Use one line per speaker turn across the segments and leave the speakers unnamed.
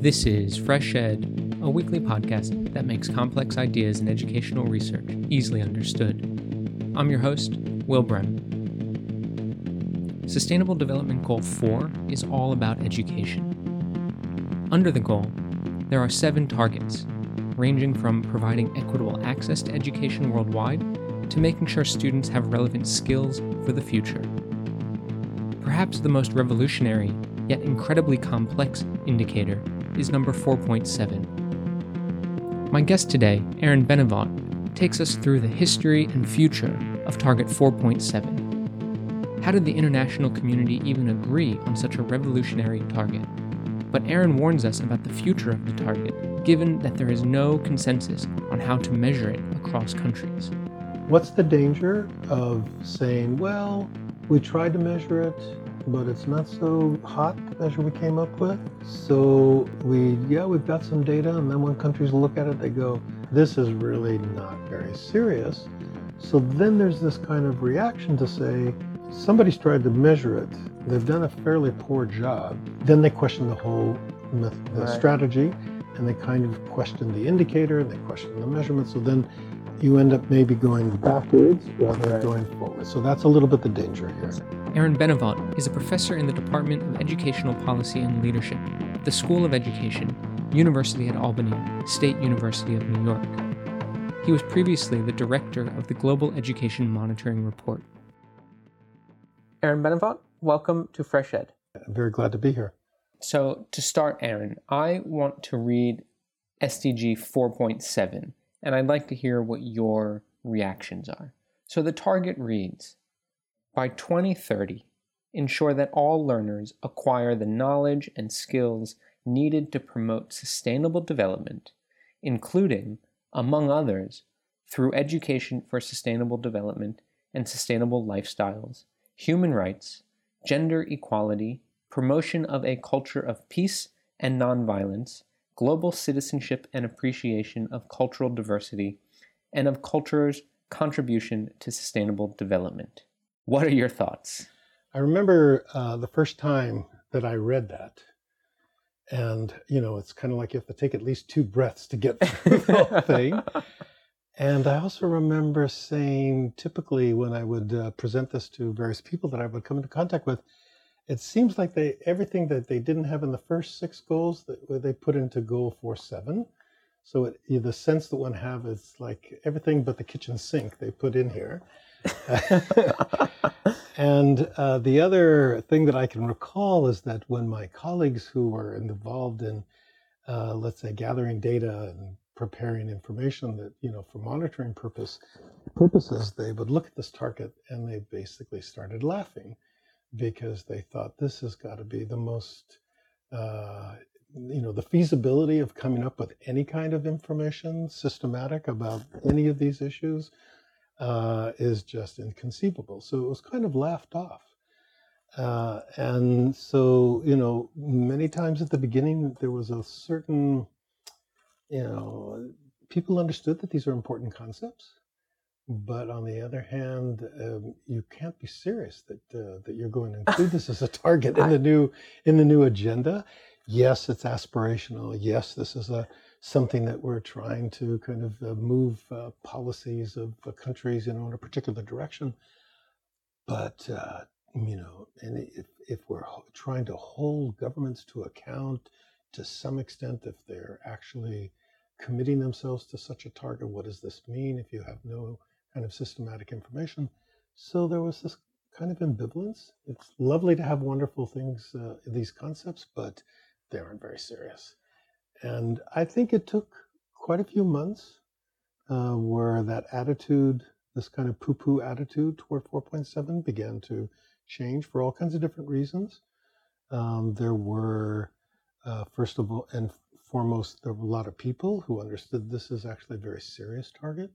This is Fresh Ed, a weekly podcast that makes complex ideas in educational research easily understood. I'm your host, Will Brehm. Sustainable Development Goal 4 is all about education. Under the goal, there are seven targets, ranging from providing equitable access to education worldwide to making sure students have relevant skills for the future. Perhaps the most revolutionary, yet incredibly complex, indicator is number 4.7. My guest today, Aaron Benavot, takes us through the history and future of Target 4.7. How did the international community even agree on such a revolutionary target? But Aaron warns us about the future of the target, given that there is no consensus on how to measure it across countries.
What's the danger of saying, well, we tried to measure it, but it's not so hot the measure we came up with. So we, yeah, we've got some data, and then when countries look at it, they go, this is really not very serious. So then there's this kind of reaction to say, somebody's tried to measure it, they've done a fairly poor job. Then they question the whole the right. strategy, and they kind of question the indicator, and they question the measurement. So then you end up maybe going backwards rather than going forward. So that's a little bit the danger here.
Aaron Benavot is a professor in the Department of Educational Policy and Leadership the School of Education, University at Albany, State University of New York. He was previously the director of the Global Education Monitoring Report. Aaron Benavot, welcome to Fresh Ed.
I'm very glad to be here.
So, to start, Aaron, I want to read SDG 4.7 and I'd like to hear what your reactions are. So the target reads By 2030, ensure that all learners acquire the knowledge and skills needed to promote sustainable development, including, among others, through education for sustainable development and sustainable lifestyles, human rights, gender equality, promotion of a culture of peace and nonviolence, global citizenship and appreciation of cultural diversity, and of culture's contribution to sustainable development. What are your thoughts?
I remember uh, the first time that I read that. And, you know, it's kind of like you have to take at least two breaths to get through the whole thing. And I also remember saying, typically, when I would uh, present this to various people that I would come into contact with, it seems like they everything that they didn't have in the first six goals that they put into goal four seven. So it, the sense that one have is like everything but the kitchen sink they put in here. and uh, the other thing that I can recall is that when my colleagues who were involved in, uh, let's say, gathering data and preparing information that you know for monitoring purpose purposes, they would look at this target and they basically started laughing because they thought this has got to be the most, uh, you know, the feasibility of coming up with any kind of information systematic about any of these issues uh, is just inconceivable. So it was kind of laughed off. Uh, and so, you know, many times at the beginning, there was a certain, you know, people understood that these are important concepts but on the other hand, um, you can't be serious that uh, that you're going to include this as a target in the new in the new agenda. Yes, it's aspirational. Yes, this is a something that we're trying to kind of uh, move uh, policies of uh, countries you know in a particular direction. But uh, you know, and if if we're trying to hold governments to account to some extent, if they're actually committing themselves to such a target, what does this mean if you have no kind of systematic information. So there was this kind of ambivalence. It's lovely to have wonderful things, uh, these concepts, but they aren't very serious. And I think it took quite a few months uh, where that attitude, this kind of poo poo attitude toward 4.7 began to change for all kinds of different reasons. Um, there were, uh, first of all, and foremost, there were a lot of people who understood this is actually a very serious target.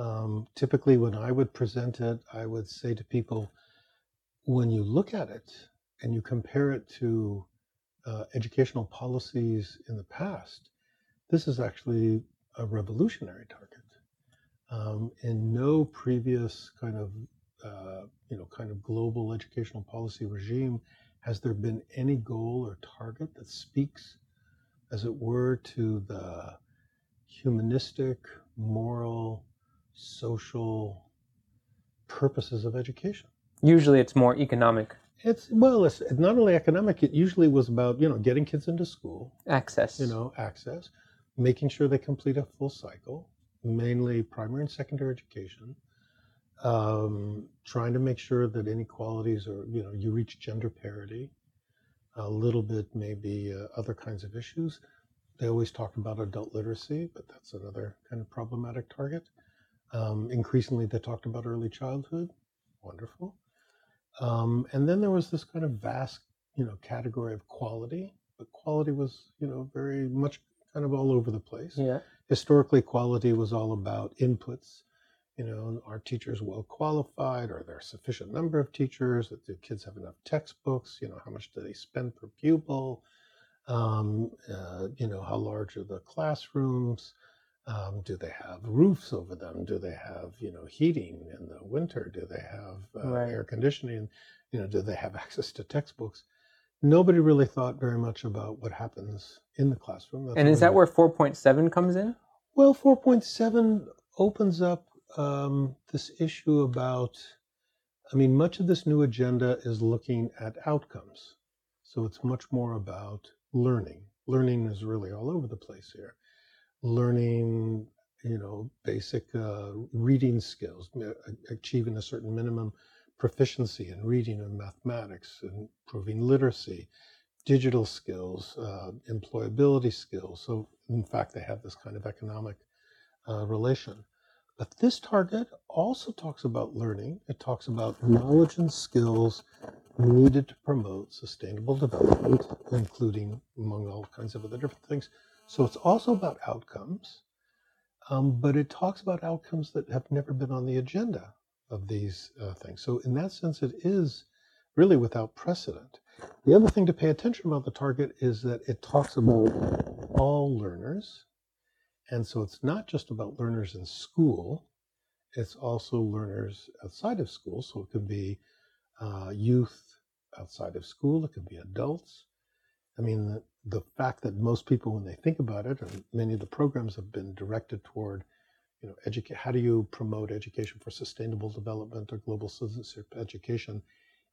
Um, typically, when I would present it, I would say to people, when you look at it and you compare it to uh, educational policies in the past, this is actually a revolutionary target. Um, in no previous kind of uh, you know kind of global educational policy regime has there been any goal or target that speaks as it were, to the humanistic, moral, social purposes of education.
Usually it's more economic
It's well, it's not only economic. It usually was about you know getting kids into school,
access.
you know, access, making sure they complete a full cycle, mainly primary and secondary education, um, trying to make sure that inequalities are you know you reach gender parity, a little bit maybe uh, other kinds of issues. They always talk about adult literacy, but that's another kind of problematic target. Um, increasingly, they talked about early childhood. Wonderful. Um, and then there was this kind of vast, you know, category of quality, but quality was, you know, very much kind of all over the place.
Yeah.
Historically, quality was all about inputs. You know, are teachers well qualified? Are there a sufficient number of teachers? Do kids have enough textbooks? You know, how much do they spend per pupil? Um, uh, you know, how large are the classrooms? Um, do they have roofs over them? Do they have, you know, heating in the winter? Do they have uh,
Right.
air conditioning? You know, do they have access to textbooks? Nobody really thought very much about what happens in the classroom. That's
And is that where 4.7 comes in?
well, 4.7 opens up um, this issue about, I mean, much of this new agenda is looking at outcomes. So it's much more about learning. Learning is really all over the place here. Learning, you know, basic uh, reading skills, achieving a certain minimum proficiency in reading and mathematics, improving literacy, digital skills, uh, employability skills. So, in fact, they have this kind of economic uh, relation. But this target also talks about learning. It talks about knowledge and skills needed to promote sustainable development, including among all kinds of other different things. So it's also about outcomes, um, but it talks about outcomes that have never been on the agenda of these uh, things. So in that sense, it is really without precedent. The other thing to pay attention about the target is that it talks about all learners. And so it's not just about learners in school, it's also learners outside of school. So it could be uh, youth outside of school, it could be adults. I mean, the, the fact that most people, when they think about it, and many of the programs have been directed toward, you know, educate. How do you promote education for sustainable development or global citizenship education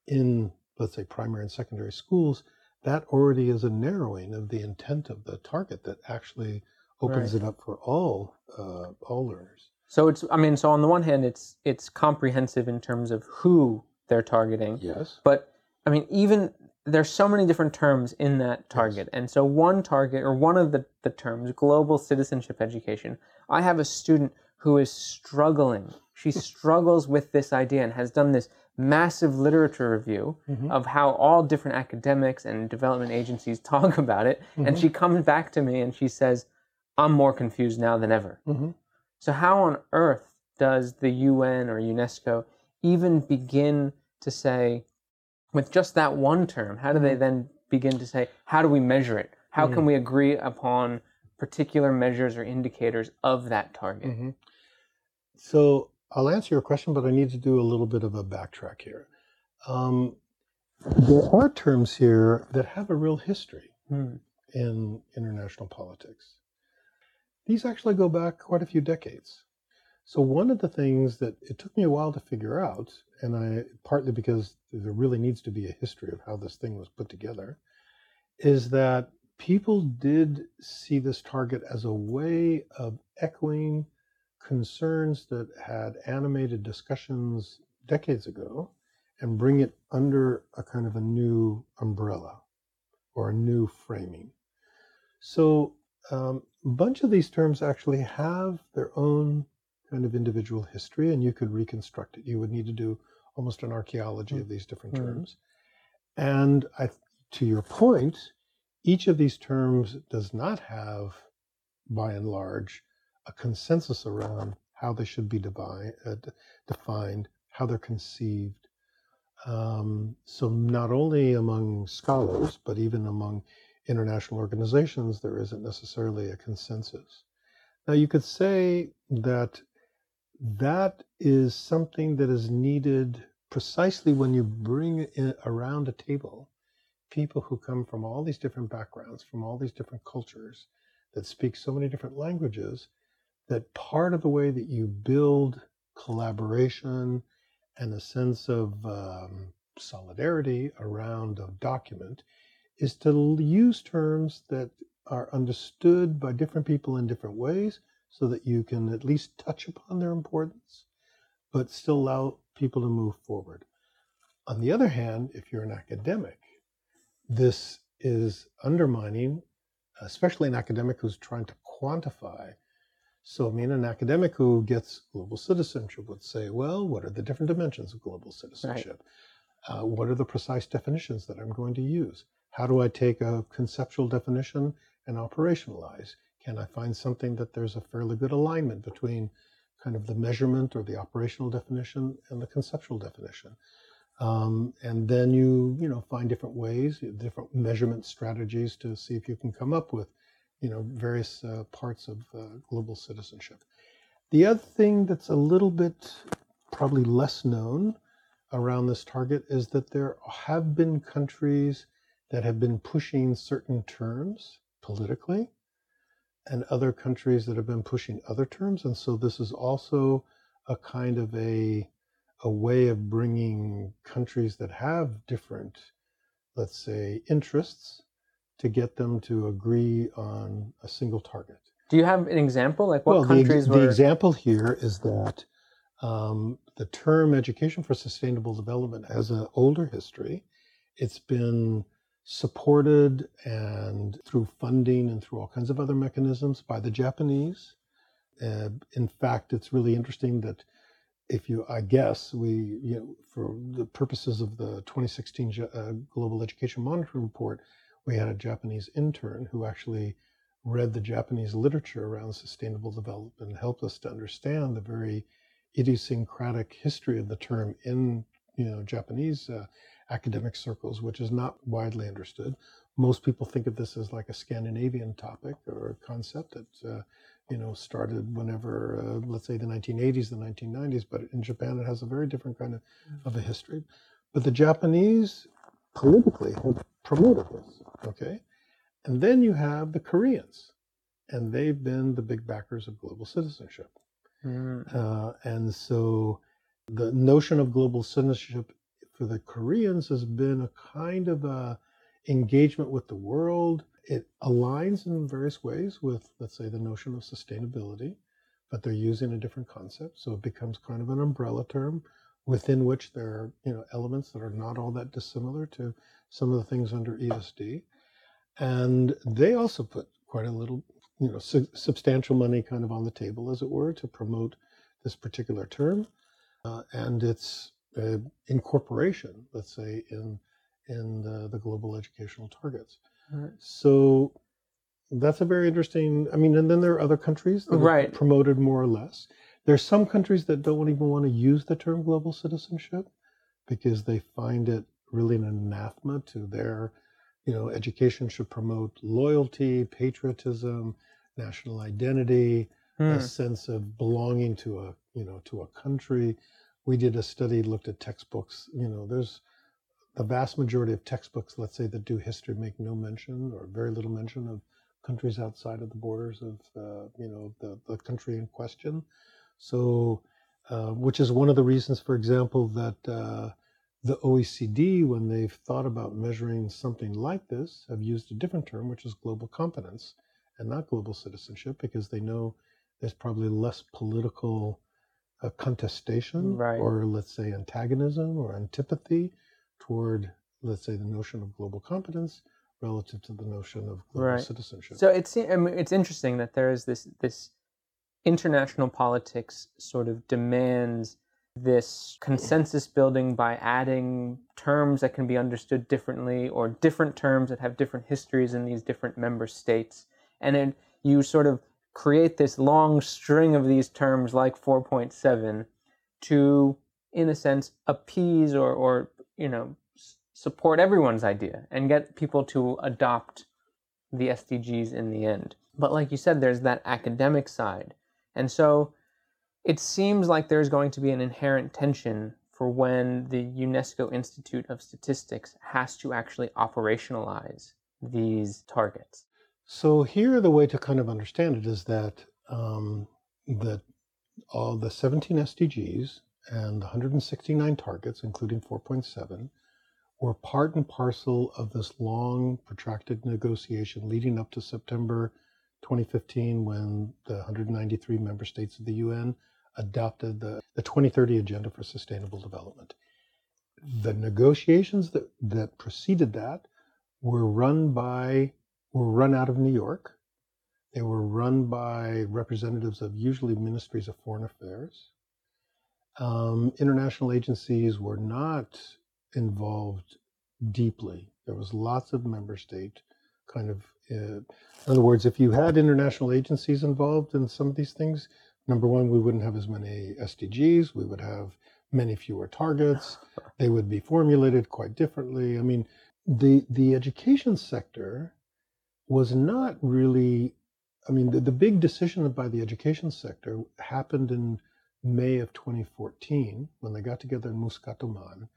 in, let's say, primary and secondary schools? That already is a narrowing of the intent of the target that actually opens
Right.
it up for all uh, all learners.
So it's I mean, so on the one hand it's it's comprehensive in terms of who they're targeting.
Yes.
But I mean, even there's so many different terms in that target. And so one target or one of the, the terms, global citizenship education, I have a student who is struggling. She struggles with this idea and has done this massive literature review
Mhm.
of how all different academics and development agencies talk about it. And
Mhm.
she comes back to me and she says, I'm more confused now than ever.
Mhm.
So, how on earth does the UN or UNESCO even begin to say, with just that one term, how do they then begin to say, how do we measure it? How can we agree upon particular measures or indicators of that target?
Mhm. So I'll answer your question, but I need to do a little bit of a backtrack here. Um, there are terms here that have a real history
Hmm.
in international politics. These actually go back quite a few decades. So one of the things that it took me a while to figure out, and I partly because there really needs to be a history of how this thing was put together, is that people did see this target as a way of echoing concerns that had animated discussions decades ago and bring it under a kind of a new umbrella or a new framing. So um, a bunch of these terms actually have their own kind of individual history, and you could reconstruct it. You would need to do almost an archaeology of these different
Mm.
terms. And I, to your point, each of these terms does not have, by and large, a consensus around how they should be uh, defined, how they're conceived. Um, so, not only among scholars, but even among international organizations, there isn't necessarily a consensus. Now, you could say that that is something that is needed precisely when you bring it around a table. People who come from all these different backgrounds, from all these different cultures, that speak so many different languages, that part of the way that you build collaboration and a sense of um, solidarity around a document is to use terms that are understood by different people in different ways so that you can at least touch upon their importance, but still allow people to move forward. On the other hand, if you're an academic, this is undermining, especially an academic who's trying to quantify. So, I mean, an academic who gets global citizenship would say, well, what are the different dimensions of global citizenship? Right. Uh, what are the precise definitions that I'm going to use? How do I take a conceptual definition and operationalize? Can I find something that there's a fairly good alignment between kind of the measurement or the operational definition and the conceptual definition? Um, and then you, you know, find different ways, different measurement strategies to see if you can come up with, you know, various uh, parts of uh, global citizenship. The other thing that's a little bit probably less known around this target is that there have been countries that have been pushing certain terms politically and other countries that have been pushing other terms. And so this is also a kind of a a way of bringing countries that have different, let's say, interests to get them to agree on a single target.
Do you have an example? Like what
well,
countries
the,
were?
The example here is that um, the term education for sustainable development has an older history. It's been supported and through funding and through all kinds of other mechanisms by the Japanese. Uh, in fact, it's really interesting that if you, I guess, we, you know, for the purposes of the 2016 uh, Global Education Monitoring Report, we had a Japanese intern who actually read the Japanese literature around sustainable development and helped us to understand the very idiosyncratic history of the term in, you know, Japanese uh, academic circles, which is not widely understood. Most people think of this as like a Scandinavian topic or a concept that uh, you know, started whenever, uh, let's say, the 1980s, the 1990s. But in Japan, it has a very different kind of, of a history. But the Japanese politically have promoted this, okay? And then you have the Koreans, and they've been the big backers of global citizenship. Mm. Uh, and so the notion of global citizenship for the Koreans has been a kind of a engagement with the world it aligns in various ways with, let's say, the notion of sustainability, but they're using a different concept. So it becomes kind of an umbrella term within which there are, you know, elements that are not all that dissimilar to some of the things under ESD. And they also put quite a little, you know, su- substantial money kind of on the table, as it were, to promote this particular term uh, and its uh, incorporation, let's say, in in the, the global educational targets. Right. So that's a very interesting. I mean, and then there are other countries that right. promoted more or less. There's some countries that don't even want to use the term global citizenship because they find it really an anathema to their, you know, education should promote loyalty, patriotism, national identity, hmm. a sense of belonging to a, you know, to a country. We did a study, looked at textbooks. You know, there's the vast majority of textbooks, let's say, that do history make no mention or very little mention of countries outside of the borders of, uh, you know, the, the country in question. So, uh, which is one of the reasons, for example, that uh, the OECD, when they've thought about measuring something like this, have used a different term, which is global competence and not global citizenship, because they know there's probably less political uh, contestation right. or, let's say, antagonism or antipathy toward, let's say, the notion of global competence relative to the notion of global right. citizenship.
So it's I mean, it's interesting that there is this this international politics sort of demands this consensus building by adding terms that can be understood differently or different terms that have different histories in these different member states and then you sort of create this long string of these terms like 4.7 to in a sense appease or, or you know, support everyone's idea and get people to adopt the SDGs in the end. But like you said, there's that academic side. And so it seems like there's going to be an inherent tension for when the UNESCO Institute of Statistics has to actually operationalize these targets?
So here, the way to kind of understand it is that um, that all the 17 SDGs and 169 targets, including 4.7, were part and parcel of this long, protracted negotiation leading up to September 2015, when the 193 member states of the UN adopted the, the 2030 Agenda for Sustainable Development. The negotiations that, that preceded that were run by were run out of New York. They were run by representatives of usually ministries of foreign affairs. Um, international agencies were not involved deeply. There was lots of member state kind of. Uh, in other words, if you had international agencies involved in some of these things, number one, we wouldn't have as many SDGs. We would have many fewer targets. They would be formulated quite differently. I mean, the the education sector was not really. I mean, the, the big decision by the education sector happened in May of 2014 when they got together in Muscat Oman.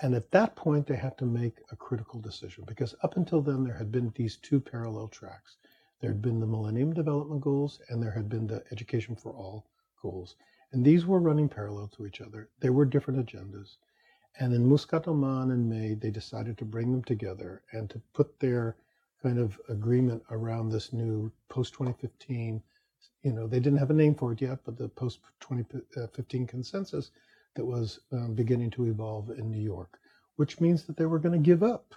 And at that point, they had to make a critical decision because up until then, there had been these two parallel tracks. There had been the Millennium Development Goals and there had been the Education for All goals. And these were running parallel to each other. They were different agendas. And in Muscat Oman in May, they decided to bring them together and to put their kind of agreement around this new post 2015 you know, they didn't have a name for it yet, but the post 2015 consensus that was um, beginning to evolve in New York, which means that they were going to give up,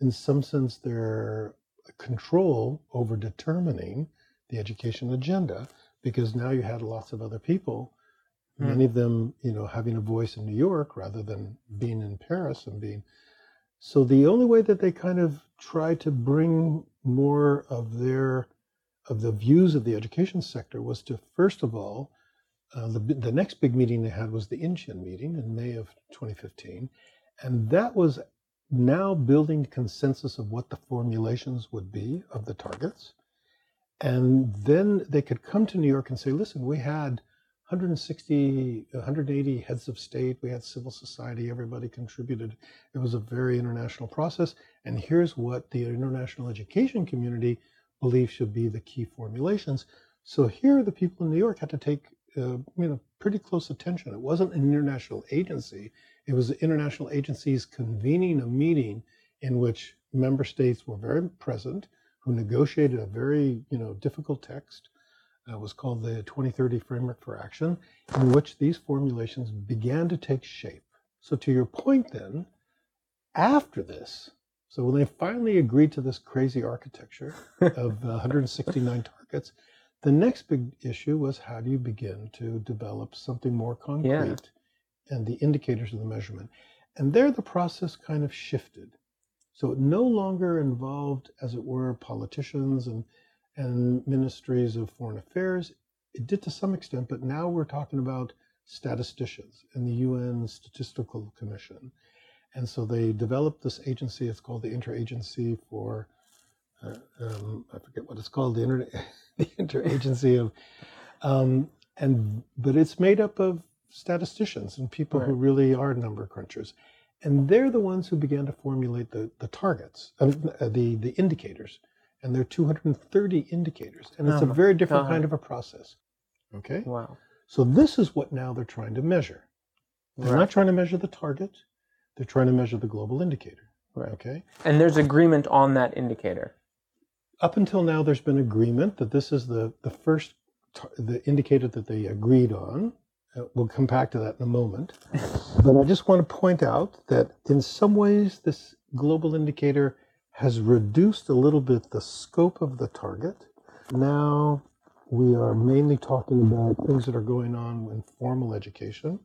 in some sense, their control over determining the education agenda, because now you had lots of other people, mm. many of them, you know, having a voice in New York rather than being in Paris and being. So the only way that they kind of try to bring more of their of the views of the education sector was to first of all, uh, the, the next big meeting they had was the Incheon meeting in May of 2015, and that was now building consensus of what the formulations would be of the targets. And then they could come to New York and say, listen, we had 160, 180 heads of state, we had civil society, everybody contributed. It was a very international process. And here's what the international education community believes should be the key formulations. So here, the people in New York had to take uh, you know pretty close attention. It wasn't an international agency; it was international agencies convening a meeting in which member states were very present, who negotiated a very you know difficult text. Uh, was called the 2030 Framework for Action, in which these formulations began to take shape. So, to your point, then, after this, so when they finally agreed to this crazy architecture of uh, 169 targets, the next big issue was how do you begin to develop something more concrete yeah. and the indicators of the measurement. And there the process kind of shifted. So it no longer involved, as it were, politicians and, and ministries of foreign affairs. It did to some extent, but now we're talking about statisticians and the UN Statistical Commission and so they developed this agency. It's called the Interagency for, uh, um, I forget what it's called, the, inter- the Interagency of, um, and but it's made up of statisticians and people right. who really are number crunchers, and they're the ones who began to formulate the the targets, uh, the the indicators, and there are 230 indicators, and it's a uh-huh. very different uh-huh. kind of a process. Okay.
Wow.
So this is what now they're trying to measure. They're right. not trying to measure the target. They're trying to measure the global indicator.
Right.
Okay.
And there's agreement on that indicator.
Up until now, there's been agreement that this is the the first the indicator that they agreed on. Uh, we'll come back to that in a moment. but I just want to point out that in some ways, this global indicator has reduced a little bit the scope of the target. Now we are mainly talking about things that are going on in formal education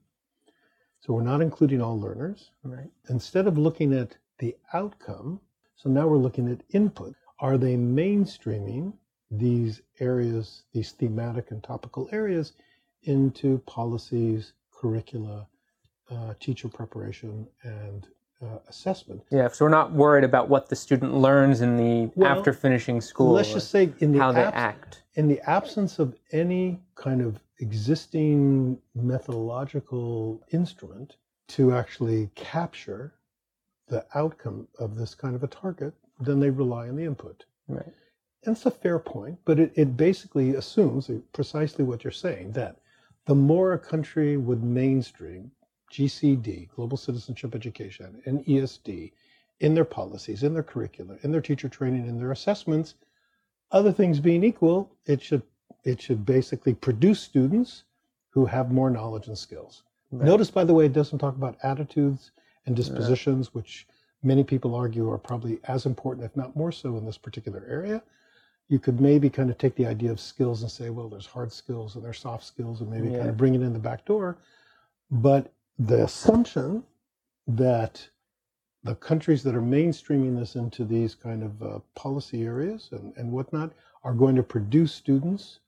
so we're not including all learners.
Right.
Instead of looking at the outcome, so now we're looking at input. Are they mainstreaming these areas, these thematic and topical areas, into policies, curricula, uh, teacher preparation, and uh, assessment.
Yeah, so we're not worried about what the student learns in the well, after finishing school.
Let's just say in the
how they act.
In the absence of any kind of existing methodological instrument, to actually capture the outcome of this kind of a target, then they rely on the input.
Right.
And it's a fair point, but it, it basically assumes precisely what you're saying that the more a country would mainstream GCD, Global Citizenship Education, and ESD in their policies, in their curricula, in their teacher training, in their assessments, other things being equal, it should it should basically produce students who have more knowledge and skills. Right. Notice, by the way, it doesn't talk about attitudes and dispositions, which many people argue are probably as important, if not more so, in this particular area. You could maybe kind of take the idea of skills and say, well, there's hard skills and there's soft skills, and maybe yeah. kind of bring it in the back door. But the assumption that the countries that are mainstreaming this into these kind of uh, policy areas and, and whatnot are going to produce students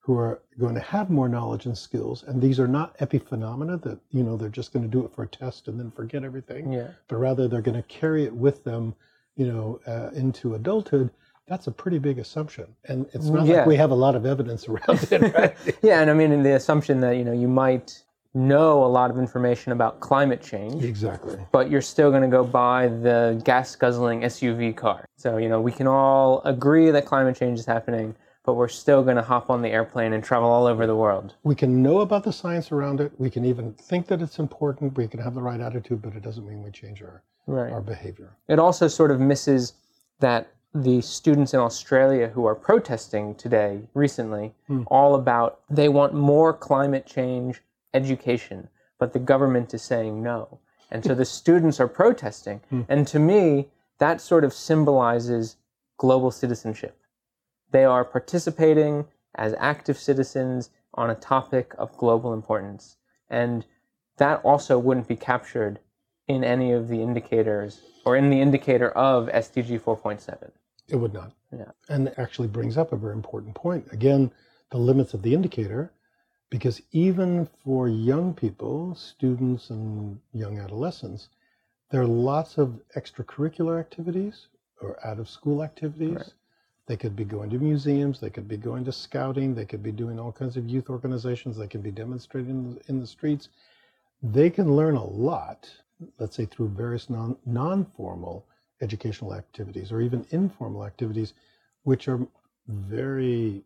who are going to have more knowledge and skills and these are not epiphenomena that you know they're just going to do it for a test and then forget everything
yeah.
but rather they're going to carry it with them you know uh, into adulthood that's a pretty big assumption and it's not yeah. like we have a lot of evidence around it right?
yeah and i mean in the assumption that you know you might know a lot of information about climate change
exactly
but you're still going to go buy the gas guzzling suv car so you know we can all agree that climate change is happening but we're still going to hop on the airplane and travel all over the world.
We can know about the science around it. We can even think that it's important. We can have the right attitude, but it doesn't mean we change our right. our behavior.
It also sort of misses that the students in Australia who are protesting today recently hmm. all about they want more climate change education, but the government is saying no. And so the students are protesting. Hmm. And to me, that sort of symbolizes global citizenship they are participating as active citizens on a topic of global importance. And that also wouldn't be captured in any of the indicators or in the indicator of SDG 4.7.
It would not.
Yeah.
And it actually brings up a very important point. Again, the limits of the indicator, because even for young people, students and young adolescents, there are lots of extracurricular activities or out of school activities right. They could be going to museums, they could be going to scouting, they could be doing all kinds of youth organizations, they could be demonstrating in the, in the streets. They can learn a lot, let's say through various non, non-formal educational activities or even informal activities, which are very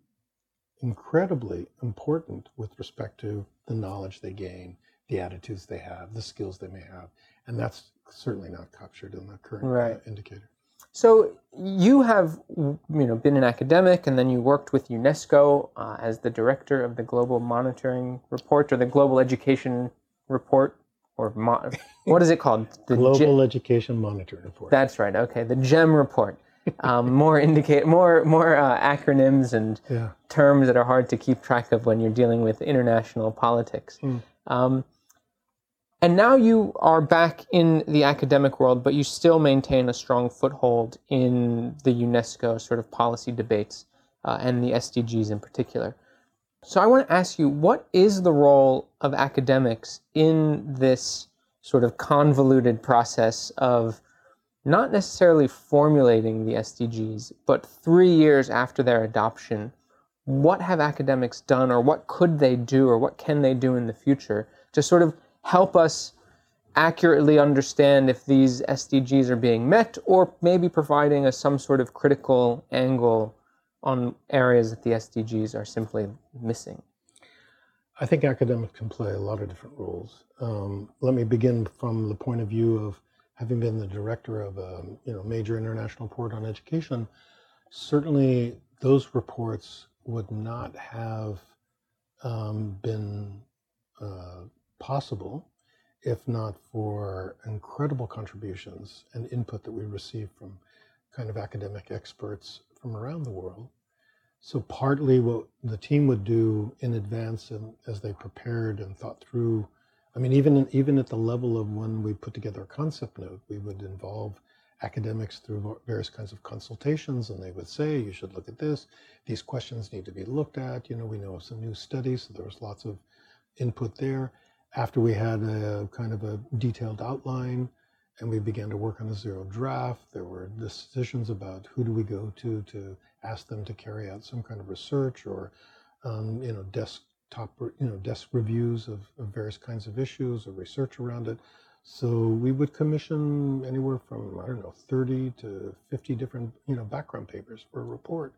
incredibly important with respect to the knowledge they gain, the attitudes they have, the skills they may have. And that's certainly not captured in the current right. uh, indicator.
So you have, you know, been an academic, and then you worked with UNESCO uh, as the director of the Global Monitoring Report or the Global Education Report, or mo- what is it called?
The Global G- Education Monitoring Report.
That's right. Okay, the GEM report. Um, more indicate more more uh, acronyms and yeah. terms that are hard to keep track of when you're dealing with international politics. Mm. Um, and now you are back in the academic world, but you still maintain a strong foothold in the UNESCO sort of policy debates uh, and the SDGs in particular. So I want to ask you, what is the role of academics in this sort of convoluted process of not necessarily formulating the SDGs, but three years after their adoption, what have academics done, or what could they do, or what can they do in the future to sort of help us accurately understand if these SDGs are being met or maybe providing us some sort of critical angle on areas that the SDGs are simply missing?
I think academics can play a lot of different roles. Um, let me begin from the point of view of having been the director of a you know major international report on education. Certainly, those reports would not have um, been uh, possible if not for incredible contributions and input that we received from kind of academic experts from around the world. So partly what the team would do in advance and as they prepared and thought through, I mean, even even at the level of when we put together a concept note, we would involve academics through various kinds of consultations, and they would say, "You should look at this. These questions need to be looked at." You know, we know of some new studies, so there was lots of input there after we had a kind of a detailed outline and we began to work on a zero draft, there were decisions about who do we go to to ask them to carry out some kind of research or, um, you know, desk top you know desk reviews of, of various kinds of issues or research around it. So we would commission anywhere from I don't know 30 to 50 different you know background papers for a report.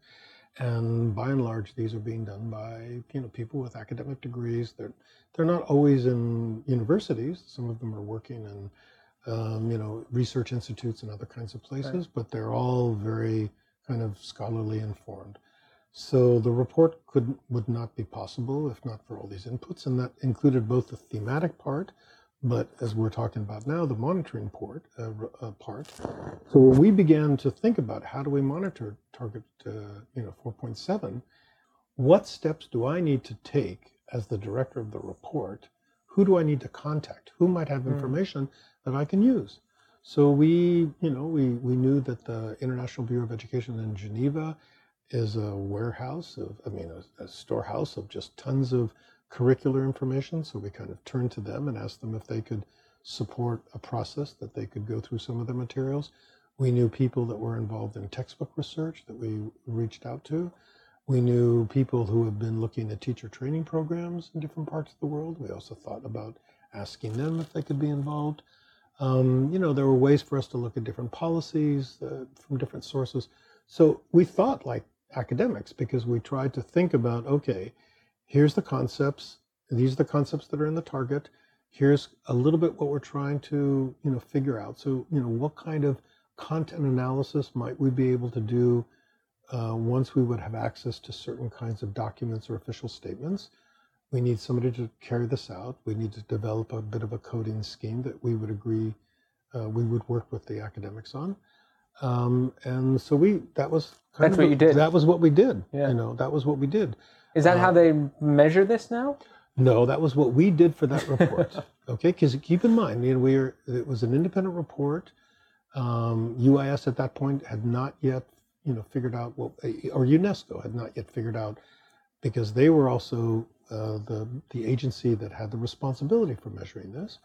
And by and large, these are being done by you know people with academic degrees. They're they're not always in universities. Some of them are working in um, you know research institutes and other kinds of places, right. but they're all very kind of scholarly informed. So the report could would not be possible if not for all these inputs, and that included both the thematic part, but as we're talking about now, the monitoring port, uh, uh, part. So when we began to think about how do we monitor target, uh, you know, 4.7, what steps do I need to take as the director of the report? Who do I need to contact? Who might have hmm. information mm. that I can use? So we, you know, we, we knew that the International Bureau of Education in Geneva is a warehouse of, I mean, a, a storehouse of just tons of curricular information. So we kind of turned to them and asked them if they could support a process that they could go through some of the materials. We knew people that were involved in textbook research that we reached out to. We knew people who have been looking at teacher training programs in different parts of the world. We also thought about asking them if they could be involved. Um, you know, there were ways for us to look at different policies uh, from different sources. So we thought like academics because we tried to think about okay, here's the concepts. These are the concepts that are in the target. Here's a little bit what we're trying to, you know, figure out. So, you know, what kind of content analysis might we be able to do uh, once we would have access to certain kinds of documents or official statements? We need somebody to carry this out. We need to develop a bit of a coding scheme that we would agree uh, we would work with the academics on. Um, and so we that was
that's what
a,
you did.
That was what we did. Yeah. You know, that was what we did.
Is that uh, how they measure this now?
No, that was what we did for that report. okay, because keep in mind, you know, we are, it was an independent report. Um, UIS at that point had not yet, you know, figured out what, or UNESCO had not yet figured out, because they were also uh, the the agency that had the responsibility for measuring this.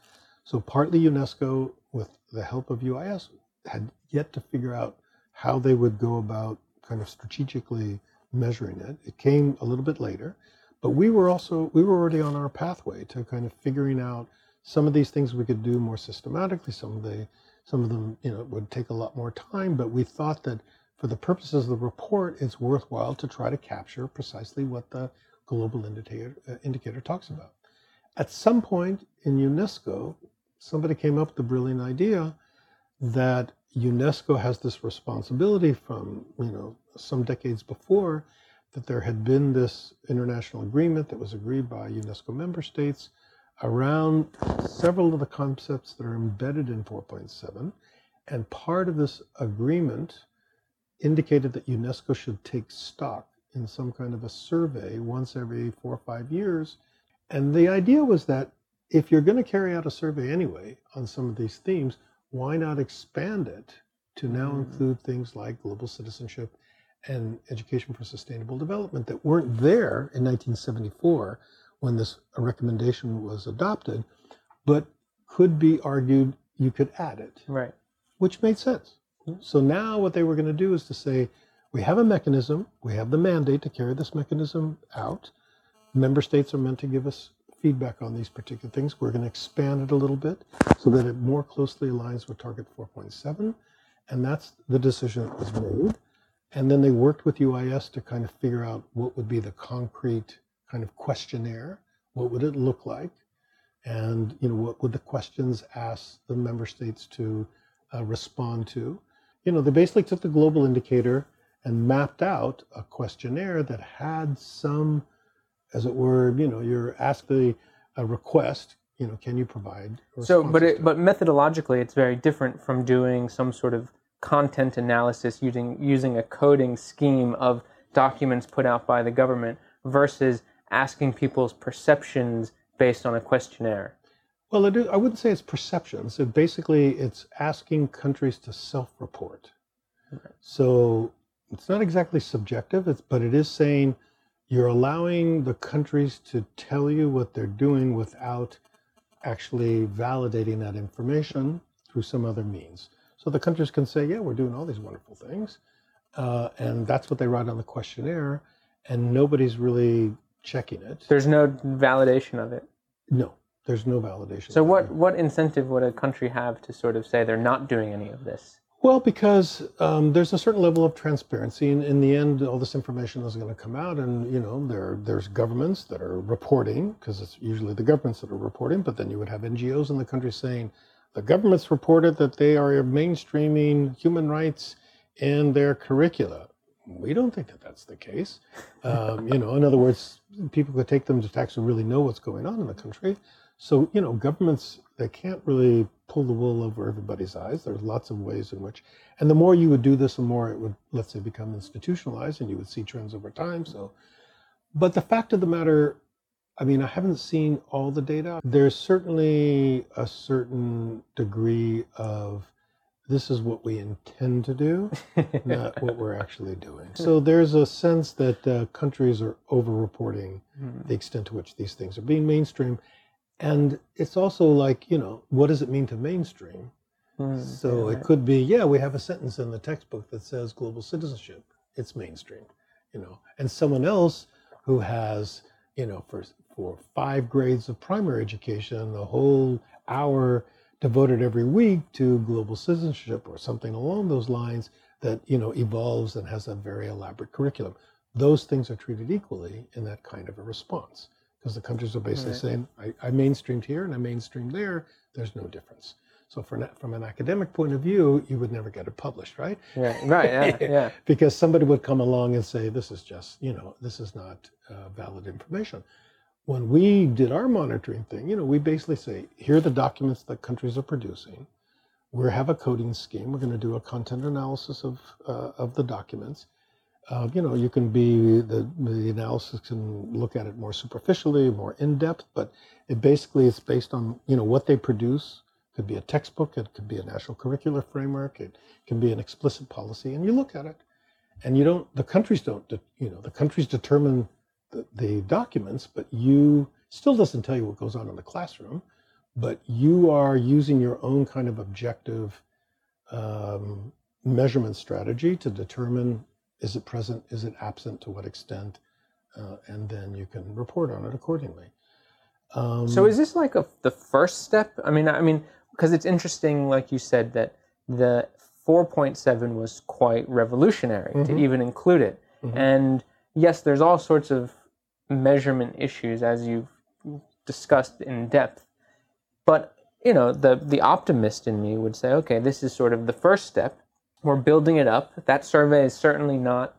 So partly UNESCO, with the help of UIS, had yet to figure out how they would go about kind of strategically measuring it. It came a little bit later, but we were also we were already on our pathway to kind of figuring out some of these things we could do more systematically. Some of the some of them you know would take a lot more time, but we thought that for the purposes of the report, it's worthwhile to try to capture precisely what the global indicator uh, indicator talks about. At some point in UNESCO, somebody came up with the brilliant idea that UNESCO has this responsibility from you know some decades before that there had been this international agreement that was agreed by UNESCO member states around several of the concepts that are embedded in 4.7 and part of this agreement indicated that UNESCO should take stock in some kind of a survey once every four or five years. And the idea was that if you're going to carry out a survey anyway on some of these themes why not expand it to now mm-hmm. include things like global citizenship and education for sustainable development that weren't there in 1974 when this recommendation was adopted, but could be argued you could add it.
Right.
Which made sense. Mm-hmm. So now what they were going to do is to say, we have a mechanism, we have the mandate to carry this mechanism out. Member states are meant to give us feedback on these particular things. We're going to expand it a little bit so that it more closely aligns with target 4.7. And that's the decision that was made. And then they worked with UIS to kind of figure out what would be the concrete kind of questionnaire. What would it look like? And you know, what would the questions ask the member states to uh, respond to? You know, they basically took the global indicator and mapped out a questionnaire that had some as it were, you know, you're asked the a request, you know, can you provide?
So, but it, but methodologically, it's very different from doing some sort of content analysis using using a coding scheme of documents put out by the government versus asking people's perceptions based on a questionnaire.
Well, it is, I wouldn't say it's perceptions. So basically, it's asking countries to self-report. Okay. So it's not exactly subjective, it's, but it is saying you're allowing the countries to tell you what they're doing without actually validating that information through some other means. So the countries can say, yeah, we're doing all these wonderful things. Uh, and that's what they write on the questionnaire. And nobody's really checking it.
There's no validation of it.
No, there's no validation.
So what what incentive would a country have to sort of say they're not doing any of this?
Well, because um, there's a certain level of transparency, and in the end, all this information is going to come out, and you know, there there's governments that are reporting because it's usually the governments that are reporting, but then you would have NGOs in the country saying the government's reported that they are mainstreaming human rights in their curricula. We don't think that that's the case. Um, you know, in other words, people could take them to actually really know what's going on in the country. So, you know, governments, they can't really pull the wool over everybody's eyes. There's lots of ways in which, and the more you would do this, the more it would, let's say, become institutionalized and you would see trends over time. So, but the fact of the matter, I mean, I haven't seen all the data. There's certainly a certain degree of this is what we intend to do, not what we're actually doing. So there's a sense that uh, countries are over-reporting
Hmm.
the extent to which these things are being mainstream. And it's also like, you know, what does it mean to mainstream?
Hmm,
So
yeah,
it could be, yeah, we have a sentence in the textbook that says global citizenship. It's mainstream, you know. And someone else who has, you know, for for five grades of primary education, the whole hour devoted every week to global citizenship or something along those lines that, you know, evolves and has a very elaborate curriculum. Those things are treated equally in that kind of a response because the countries are basically
Right.
saying, I, I mainstreamed here and I mainstreamed there. There's no difference. So for an, from an academic point of view, you would never get it published, right?
yeah, right, yeah, yeah.
Because somebody would come along and say, this is just, you know, this is not uh, valid information. When we did our monitoring thing, you know, we basically say, here are the documents that countries are producing. We have a coding scheme. We're going to do a content analysis of, uh, of the documents. Uh, you know, you can be, the, the analysis can look at it more superficially, more in depth, but it basically is based on, you know, what they produce. It Could be a textbook, it could be a national curricular framework, it can be an explicit policy, and you look at it. And you don't, the countries don't, de- you know, the countries determine the, the documents, but you still doesn't tell you what goes on in the classroom, but you are using your own kind of objective um, measurement strategy to determine is it present, is it absent, to what extent, uh, and then you can report on it accordingly. Um,
So is this like a the first step? I mean, I mean, because it's interesting, like you said, that the 4.7 was quite revolutionary to
Mhm.
even include it.
Mhm.
And yes, there's all sorts of measurement issues as you've discussed in depth. But you know, the the optimist in me would say, okay, this is sort of the first step. We're building it up. That survey is certainly not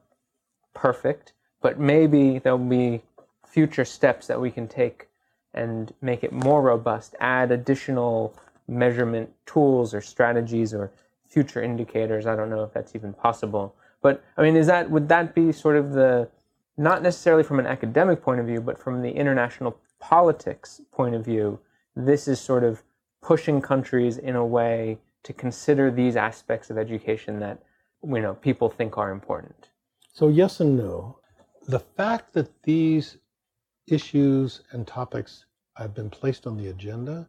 perfect, but maybe there'll be future steps that we can take and make it more robust, add additional measurement tools or strategies or future indicators. I don't know if that's even possible. But I mean, is that would that be sort of the not necessarily from an academic point of view, but from the international politics point of view, this is sort of pushing countries in a way to consider these aspects of education that you know people think are important.
So, yes and no. The fact that these issues and topics have been placed on the agenda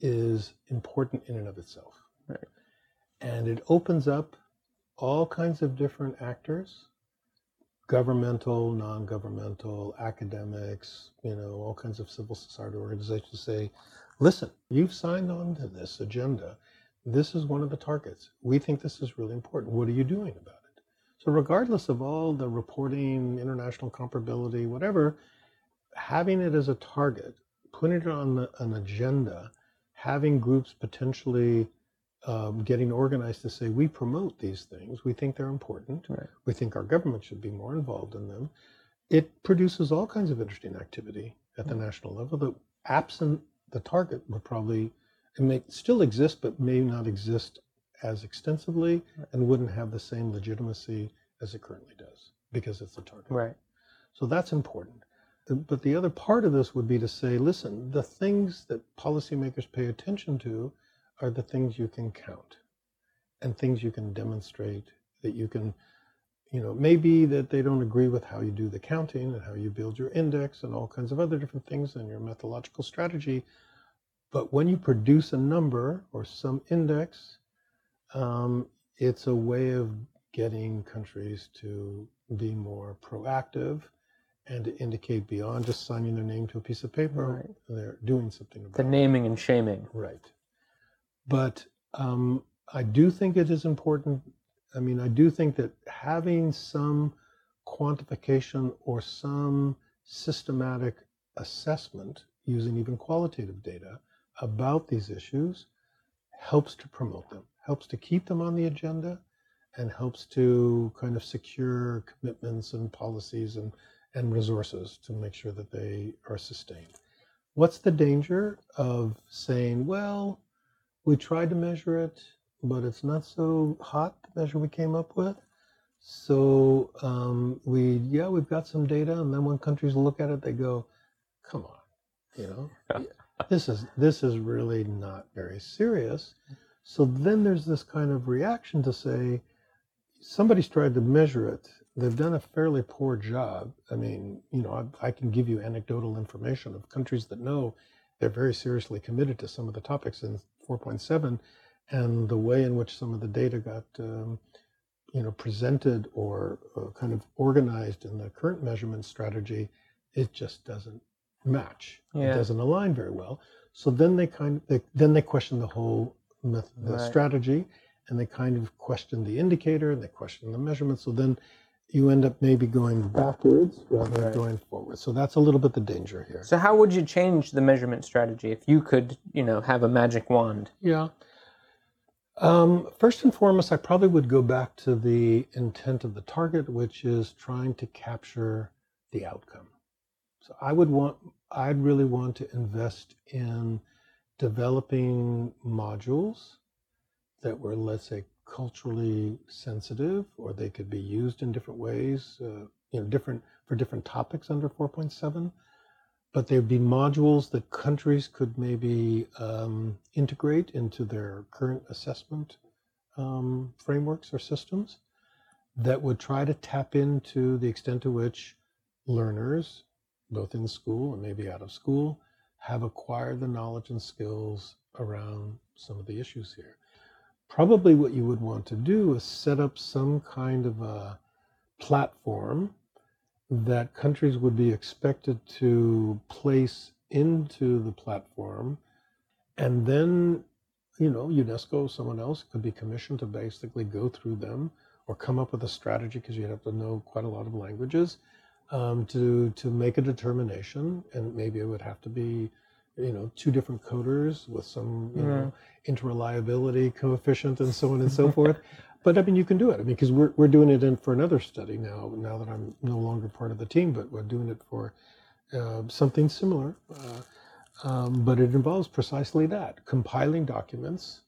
is important in and of itself.
Right.
And it opens up all kinds of different actors governmental, non governmental, academics, you know, all kinds of civil society organizations to say, listen, you've signed on to this agenda. This is one of the targets. We think this is really important. What are you doing about it? So, regardless of all the reporting, international comparability, whatever, having it as a target, putting it on the, an agenda, having groups potentially um, getting organized to say, we promote these things, we think they're important,
Right.
we think our government should be more involved in them, it produces all kinds of interesting activity at the national level that, absent the target, would probably it may still exist, but may not exist as extensively and wouldn't have the same legitimacy as it currently does because it's a target.
Right.
So that's important. But the other part of this would be to say, listen, the things that policymakers pay attention to are the things you can count and things you can demonstrate that you can, you know, maybe that they don't agree with how you do the counting and how you build your index and all kinds of other different things and your methodological strategy. But when you produce a number or some index, um, it's a way of getting countries to be more proactive and to indicate beyond just signing their name to a piece of paper,
Right.
they're doing something about it.
The
it.
naming and shaming.
Right. But um, I do think it is important. I mean, I do think that having some quantification or some systematic assessment using even qualitative data about these issues helps to promote them, helps to keep them on the agenda, and helps to kind of secure commitments and policies and, and resources to make sure that they are sustained. What's the danger of saying, well, we tried to measure it, but it's not so hot, the measure we came up with? So um, we, yeah, we've got some data, and then when countries look at it, they go, come on, you know, this is this is really not very serious. So then there's this kind of reaction to say, somebody's tried to measure it. They've done a fairly poor job. I mean, you know, I, I can give you anecdotal information of countries that know they're very seriously committed to some of the topics in 4.7, and the way in which some of the data got, um, you know, presented or uh, kind of organized in the current measurement strategy, it just doesn't match. It doesn't align very well. So then they kind of they, then they question the whole method, the
Right.
strategy, and they kind of question the indicator and they question the measurement. So then you end up maybe going backwards rather than
Right.
going forward. So that's a little bit the danger here.
So how would you change the measurement strategy if you could, you know, have a magic wand?
Yeah. Um, first and foremost, I probably would go back to the intent of the target, which is trying to capture the outcome. So I would want, I'd really want to invest in developing modules that were, let's say, culturally sensitive, or they could be used in different ways, uh, you know, different for different topics under 4.7 but there'd be modules that countries could maybe um, integrate into their current assessment um, frameworks or systems that would try to tap into the extent to which learners, both in school and maybe out of school, have acquired the knowledge and skills around some of the issues here. Probably what you would want to do is set up some kind of a platform that countries would be expected to place into the platform and then you know unesco or someone else could be commissioned to basically go through them or come up with a strategy because you'd have to know quite a lot of languages um, to to make a determination and maybe it would have to be you know two different coders with some you know interreliability coefficient and so on and so forth but I mean, you can do it. I mean, because we're we're doing it in for another study now. Now that I'm no longer part of the team, but we're doing it for uh, something similar. Uh, um, but it involves precisely that: compiling documents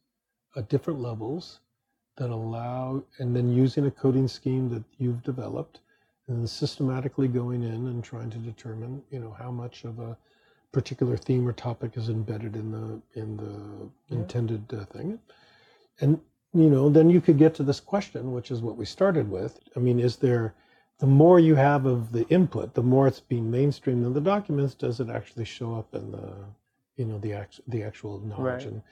at different levels that allow, and then using a coding scheme that you've developed, and then systematically going in and trying to determine, you know, how much of a particular theme or topic is embedded in the in the
Yeah.
intended uh, thing, and you know, then you could get to this question, which is what we started with. I mean, is there the more you have of the input, the more it's being mainstreamed in the documents, does it actually show up in the, you know, the act, the actual knowledge?
Right.
And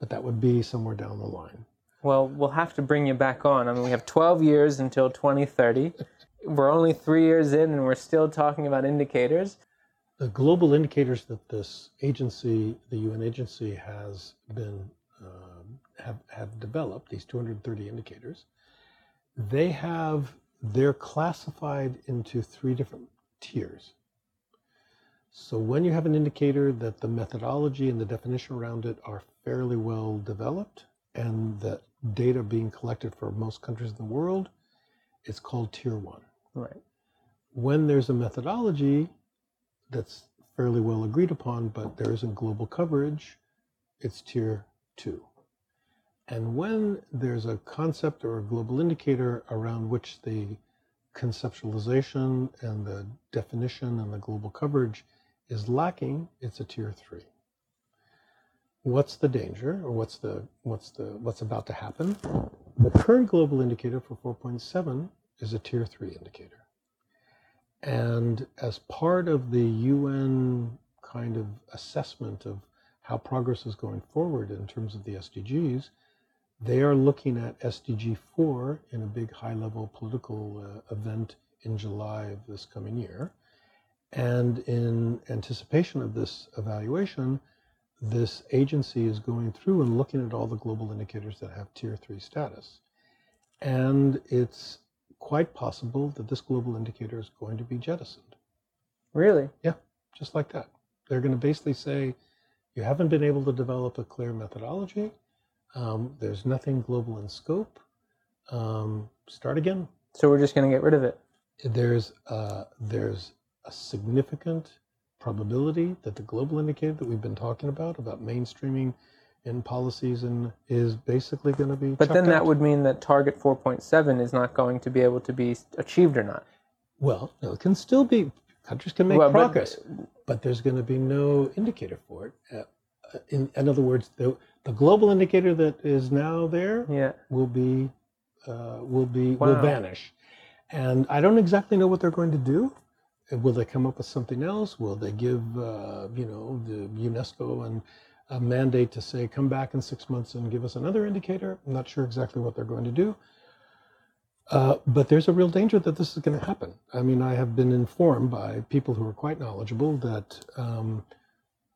but that would be somewhere down the line.
Well, we'll have to bring you back on. I mean, we have 12 years until 2030. We're only three years in and we're still talking about indicators.
The global indicators that this agency, the UN agency, has been um, have have developed these 230 indicators. They have they're classified into three different tiers. So when you have an indicator that the methodology and the definition around it are fairly well developed, and that data being collected for most countries in the world, it's called tier one
Right.
when there's a methodology that's fairly well agreed upon, but there isn't global coverage, it's tier two. And when there's a concept or a global indicator around which the conceptualization and the definition and the global coverage is lacking, it's a tier three. What's the danger or what's the what's the what's about to happen? The current global indicator for 4.7 is a tier three indicator. And as part of the UN kind of assessment of how progress is going forward in terms of the SDGs, they are looking at SDG 4 in a big high level political uh, event in July of this coming year. And in anticipation of this evaluation, this agency is going through and looking at all the global indicators that have tier three status. And it's quite possible that this global indicator is going to be jettisoned.
Really?
Yeah, just like that. They're going to basically say, you haven't been able to develop a clear methodology. Um, there's nothing global in scope. Um, start again.
So we're just going to get rid of it.
There's uh, there's a significant probability that the global indicator that we've been talking about about mainstreaming in policies and is basically going to be.
But then that
out.
would mean that target 4.7 is not going to be able to be achieved or not.
Well, no, it can still be. Countries can make
Well,
progress, but, there's going to be no indicator for it. Uh, uh, in, in other words, the the global indicator that is now there
Yeah.
will be uh, will be will vanish, and I don't exactly know what they're going to do. Will they come up with something else? Will they give uh, you know the UNESCO and a mandate to say come back in six months and give us another indicator? I'm not sure exactly what they're going to do. Uh, but there's a real danger that this is going to happen. I mean, I have been informed by people who are quite knowledgeable that um,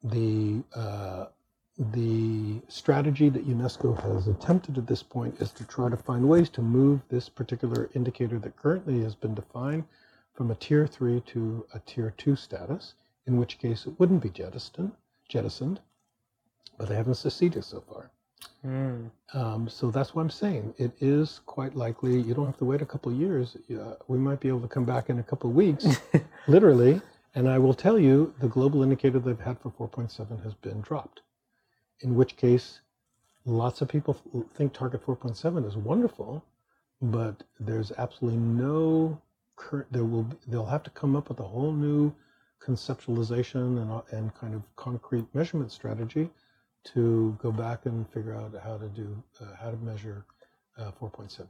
the uh, the strategy that UNESCO has attempted at this point is to try to find ways to move this particular indicator that currently has been defined from a tier three to a tier two status, in which case it wouldn't be jettisoned, jettisoned, but they haven't succeeded so far.
Mm.
Um, so that's what I'm saying. It is quite likely you don't have to wait a couple of years. Uh, we might be able to come back in a couple of weeks, literally, and I will tell you the global indicator they've had for 4.7 has been dropped. In which case, lots of people think target 4.7 is wonderful, but there's absolutely no current. There will be, they'll have to come up with a whole new conceptualization and, and kind of concrete measurement strategy to go back and figure out how to do uh, how to measure uh, 4.7.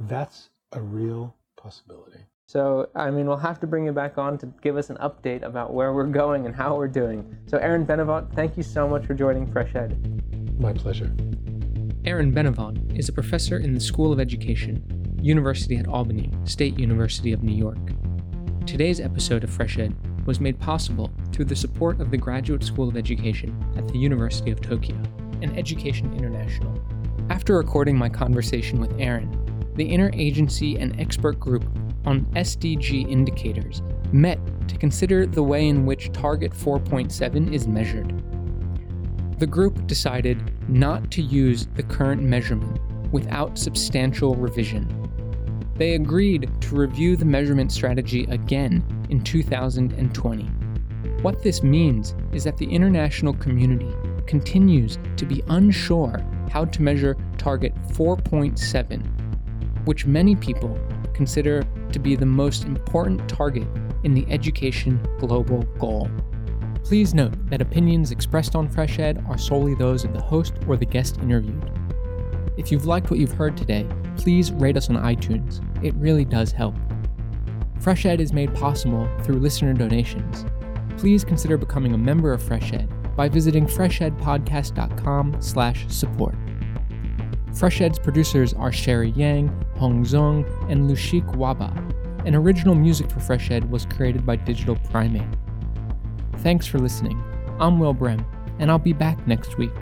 That's a real possibility.
So, I mean, we'll have to bring you back on to give us an update about where we're going and how we're doing. So, Aaron Benavot, thank you so much for joining Fresh Ed.
My pleasure.
Aaron Benavot is a professor in the School of Education, University at Albany, State University of New York. Today's episode of Fresh Ed was made possible through the support of the Graduate School of Education at the University of Tokyo and Education International. After recording my conversation with Aaron, the interagency and expert group on SDG indicators met to consider the way in which Target 4.7 is measured. The group decided not to use the current measurement without substantial revision. They agreed to review the measurement strategy again in 2020. What this means is that the international community continues to be unsure how to measure target 4.7, which many people consider to be the most important target in the education global goal. Please note that opinions expressed on Fresh Ed are solely those of the host or the guest interviewed. If you've liked what you've heard today, please rate us on iTunes. It really does help. Fresh Ed is made possible through listener donations. Please consider becoming a member of Fresh Ed by visiting freshedpodcast.com/support. Fresh Ed's producers are Sherry Yang, Hong Zong, and Lushik Waba, and original music for Fresh Ed was created by Digital Primate. Thanks for listening. I'm Will Brehm, and I'll be back next week.